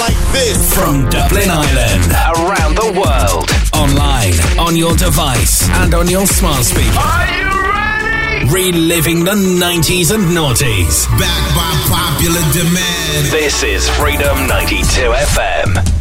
like this. From Dublin Ireland, around the world, online, on your device, and on your smart speaker. Are you ready? Reliving the 90s and noughties. Back by popular demand. This is Freedom 92 FM.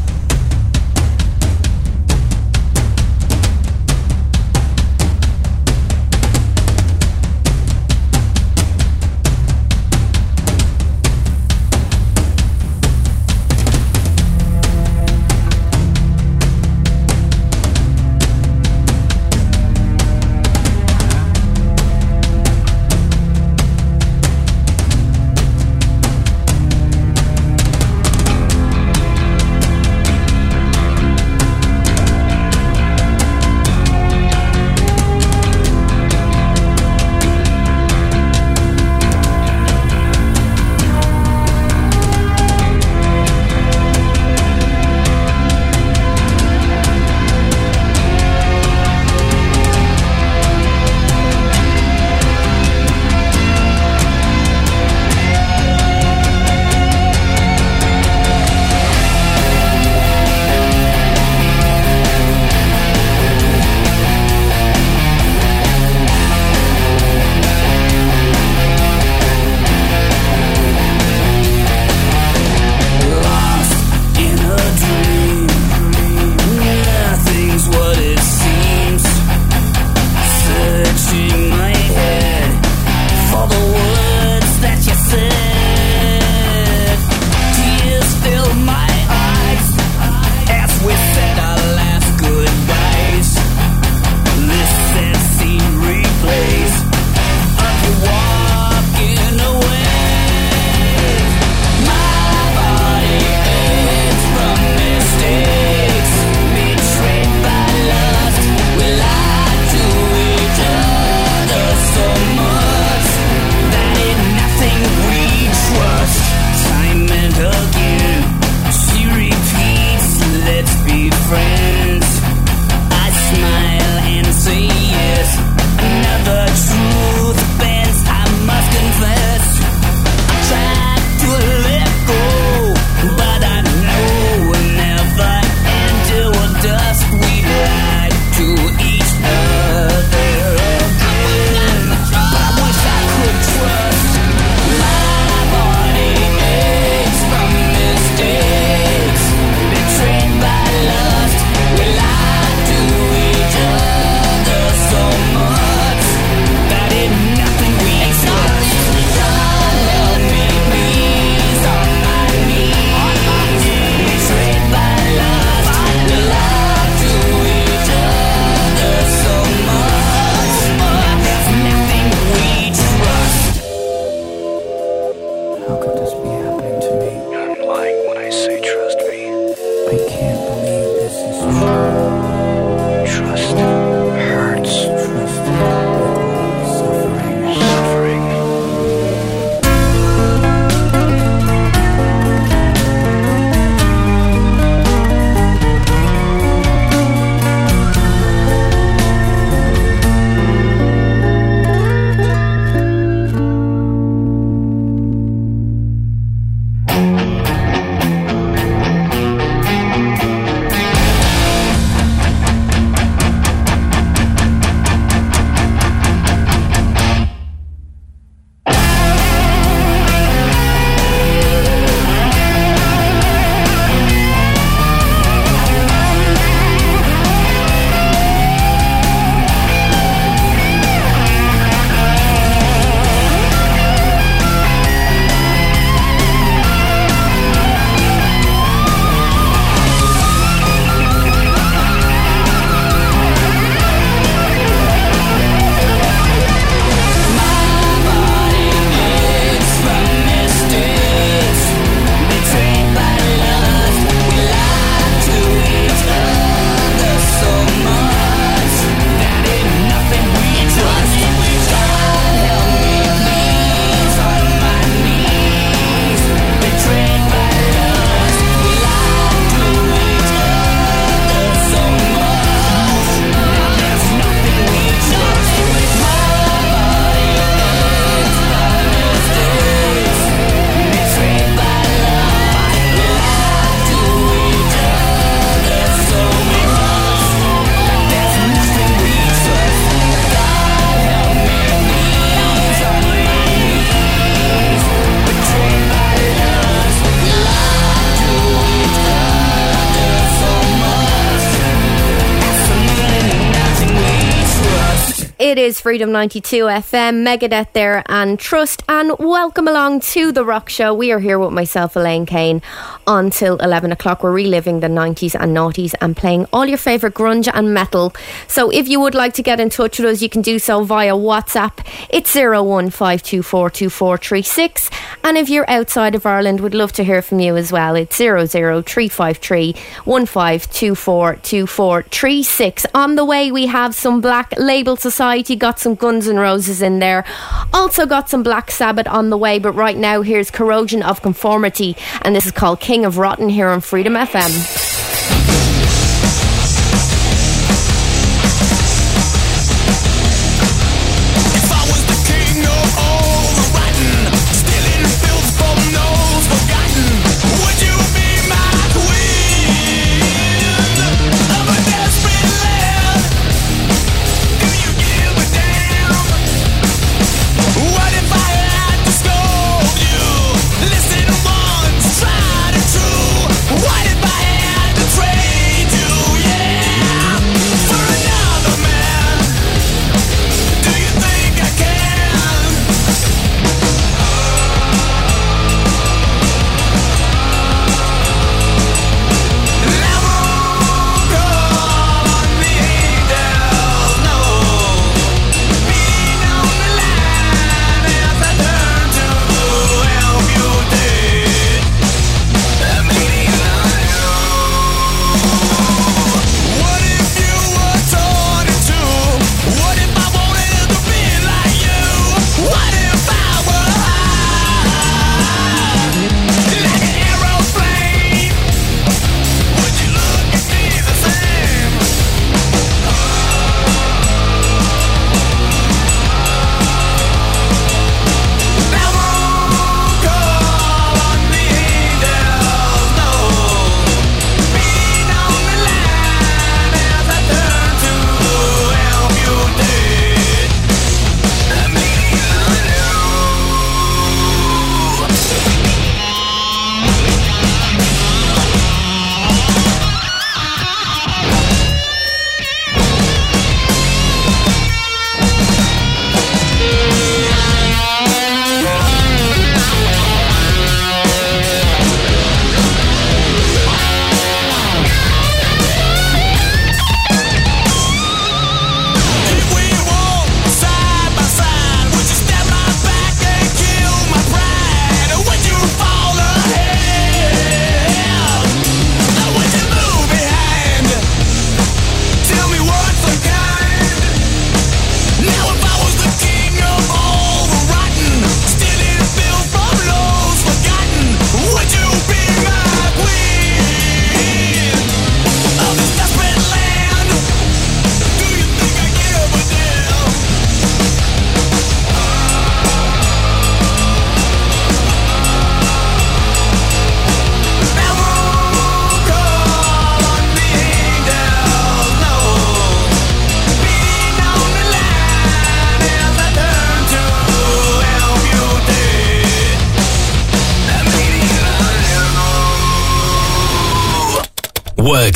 Freedom 92 FM, Megadeth there, and Trust. And welcome along to The Rock Show. We are here with myself, Elaine Kane, until 11 o'clock. We're reliving the 90s and noughties and playing all your favourite grunge and metal. So if you would like to get in touch with us, you can do so via WhatsApp. It's 015242436. And if you're outside of Ireland, we'd love to hear from you as well. It's 00353 15242436. On the way, we have some Black Label Society, got some Guns N' Roses in there. Also got some Black Sabbath on the way, but right now here's Corrosion of Conformity, and this is called King of Rotten here on Freedom FM.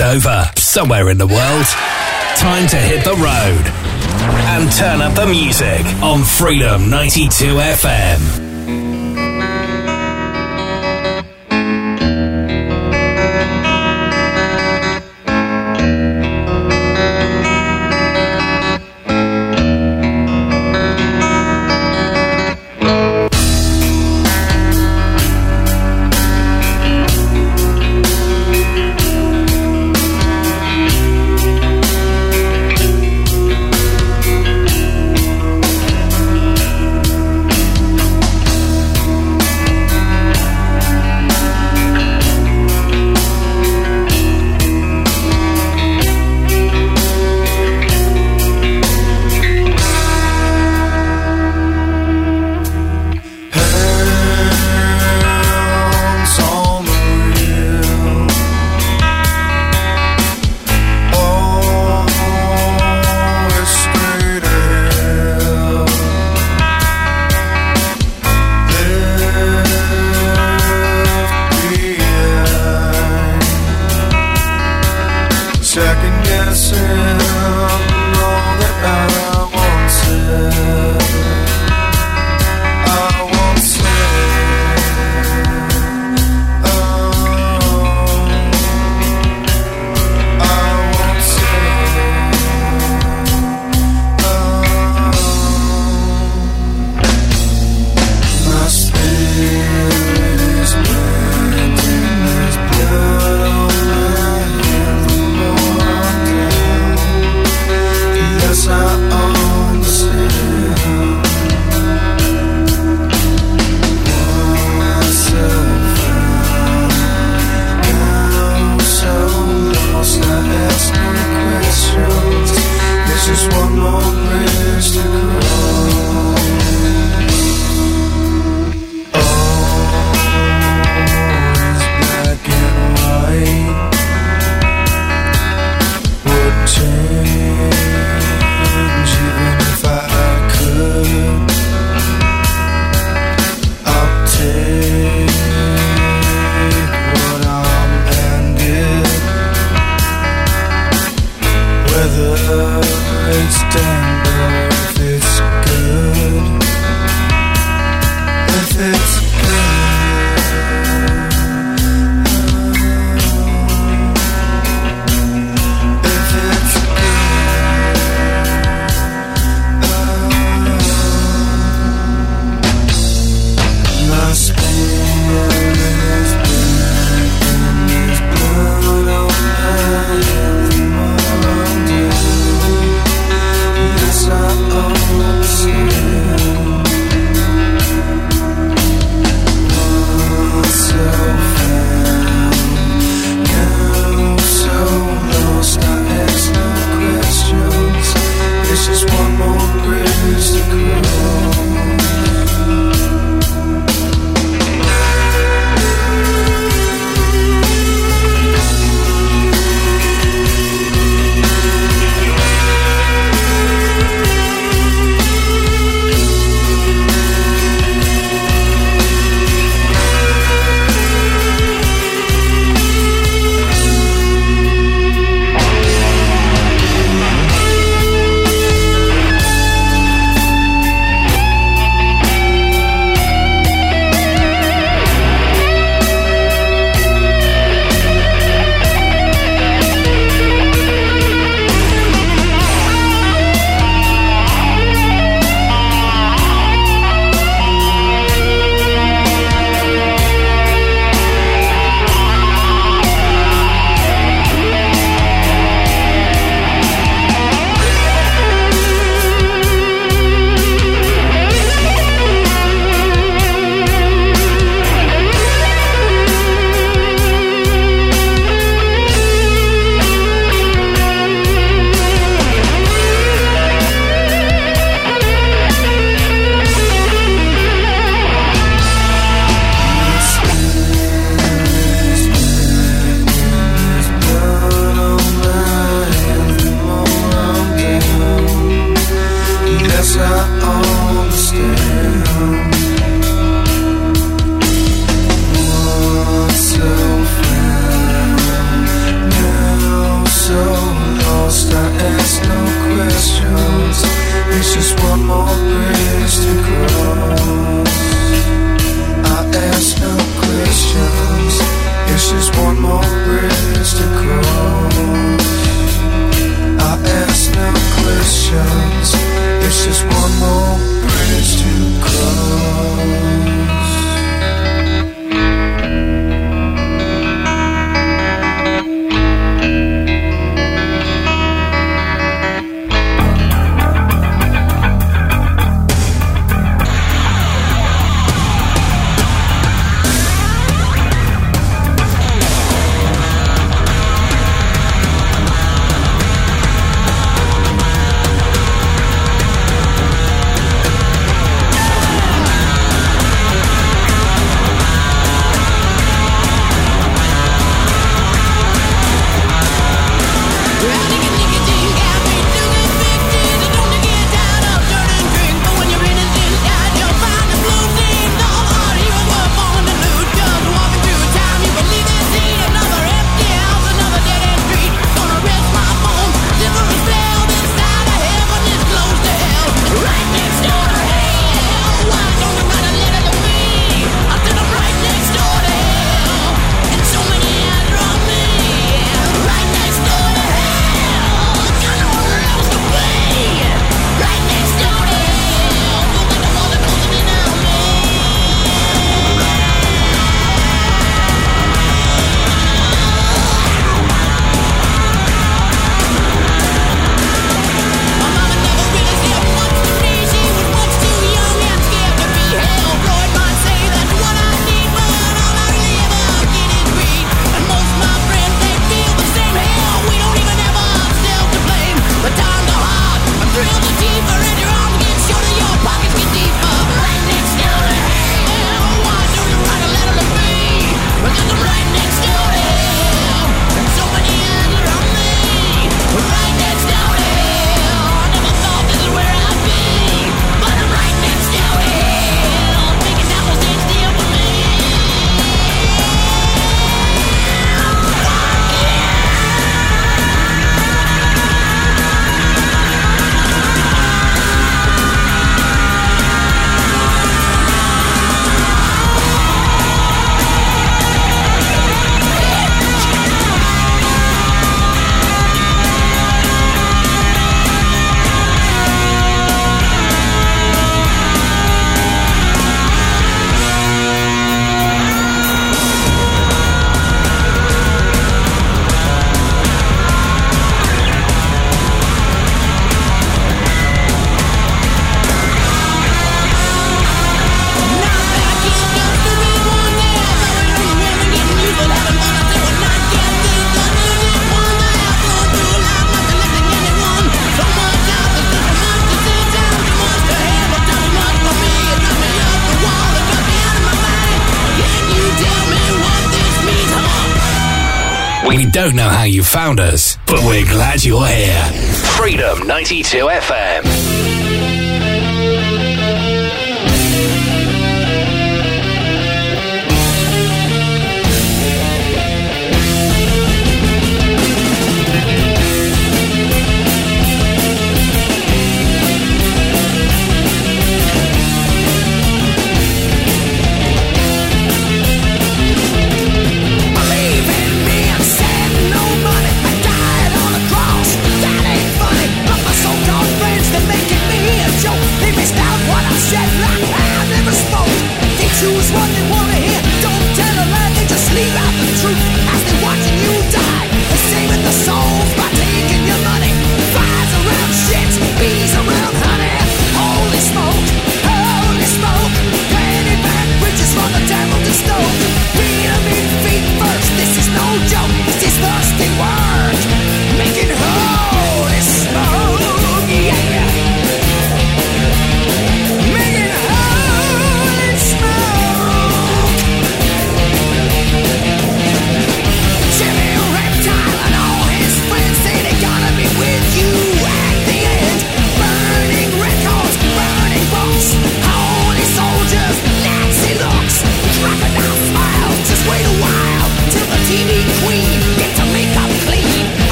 Over somewhere in the world. Time to hit the road and turn up the music on Freedom 92 FM. Know how you found us, but we're glad you're here. Freedom 92 FM.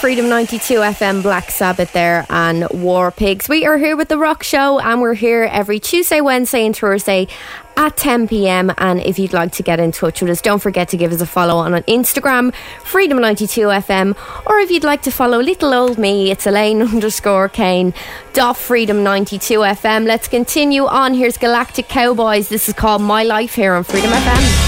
Freedom 92 FM, Black Sabbath there, and War Pigs. We are here with The Rock Show, and we're here every Tuesday, Wednesday, and Thursday at 10 pm. And if you'd like to get in touch with us, don't forget to give us a follow on Instagram, Freedom92FM, or if you'd like to follow little old me, it's Elaine underscore Kane, dot Freedom92FM. Let's continue on. Here's Galactic Cowboys. This is called My Life here on Freedom FM.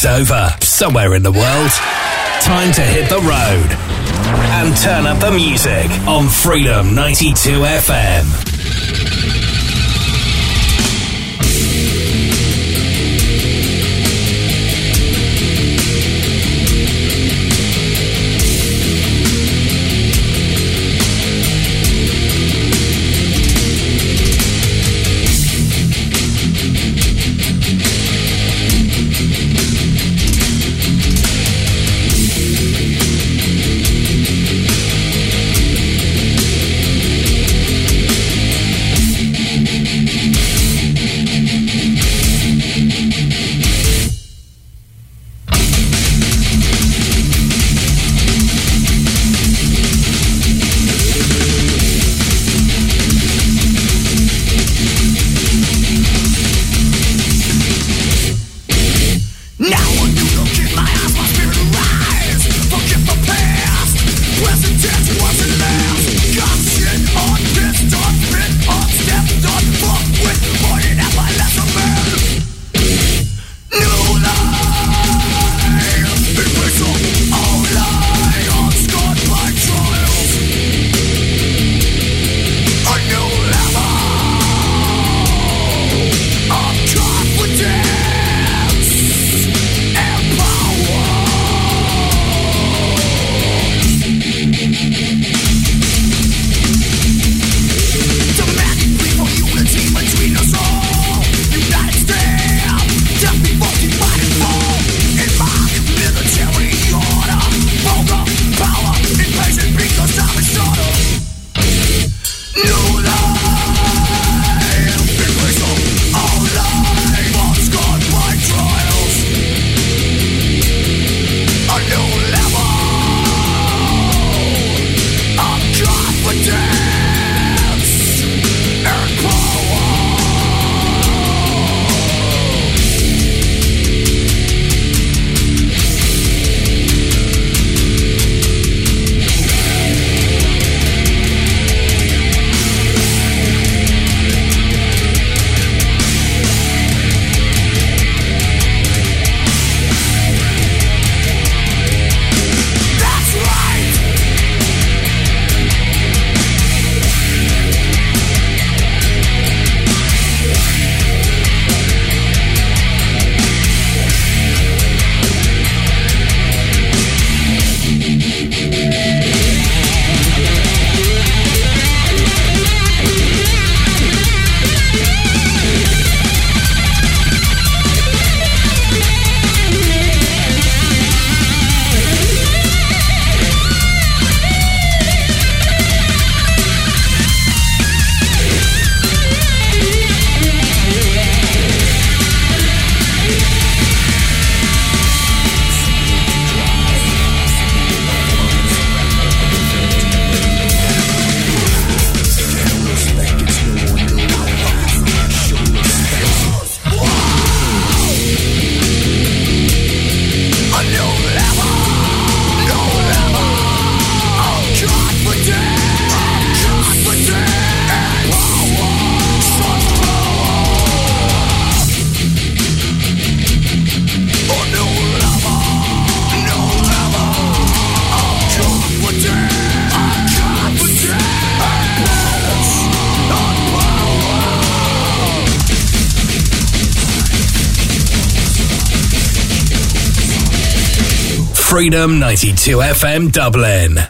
Work's over. Somewhere in the world. Time to hit the road. And turn up the music on Freedom 92 FM. Freedom 92 FM Dublin.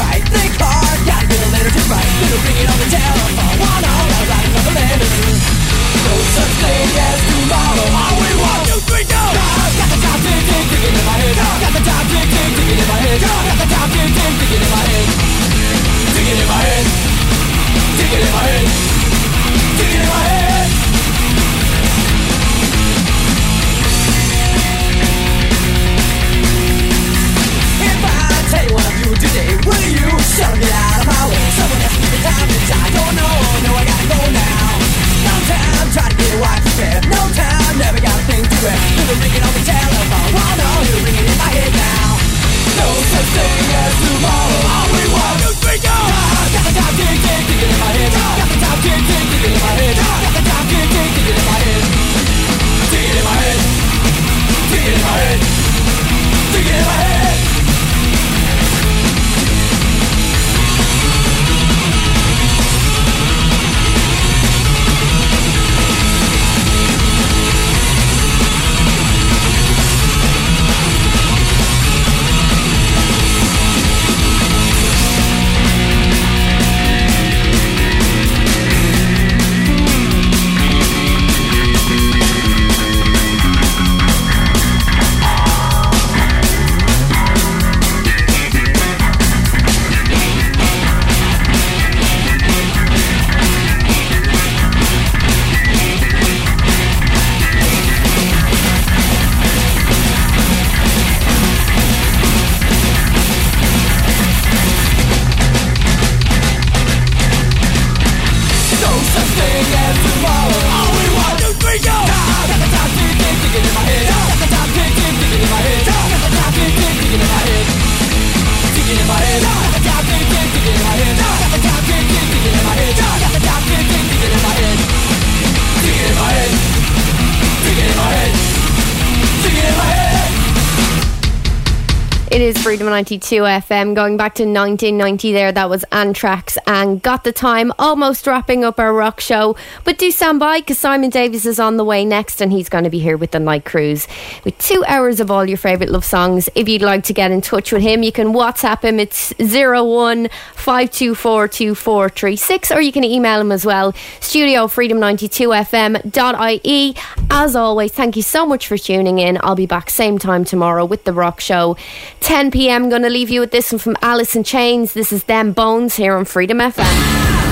right. Freedom 92 FM. Going back to 1990 there, that was Anthrax and Got the Time. Almost wrapping up our rock show. But do stand by because Simon Davis is on the way next and he's going to be here with the night cruise with two hours of all your favourite love songs. If you'd like to get in touch with him, you can WhatsApp him. It's 01 or you can email him as well. Studio freedom92fm.ie. As always, thank you so much for tuning in. I'll be back same time tomorrow with the rock show. 10 p.m. Going to leave you with this one from Alice in Chains. This is Them Bones here on Freedom FM.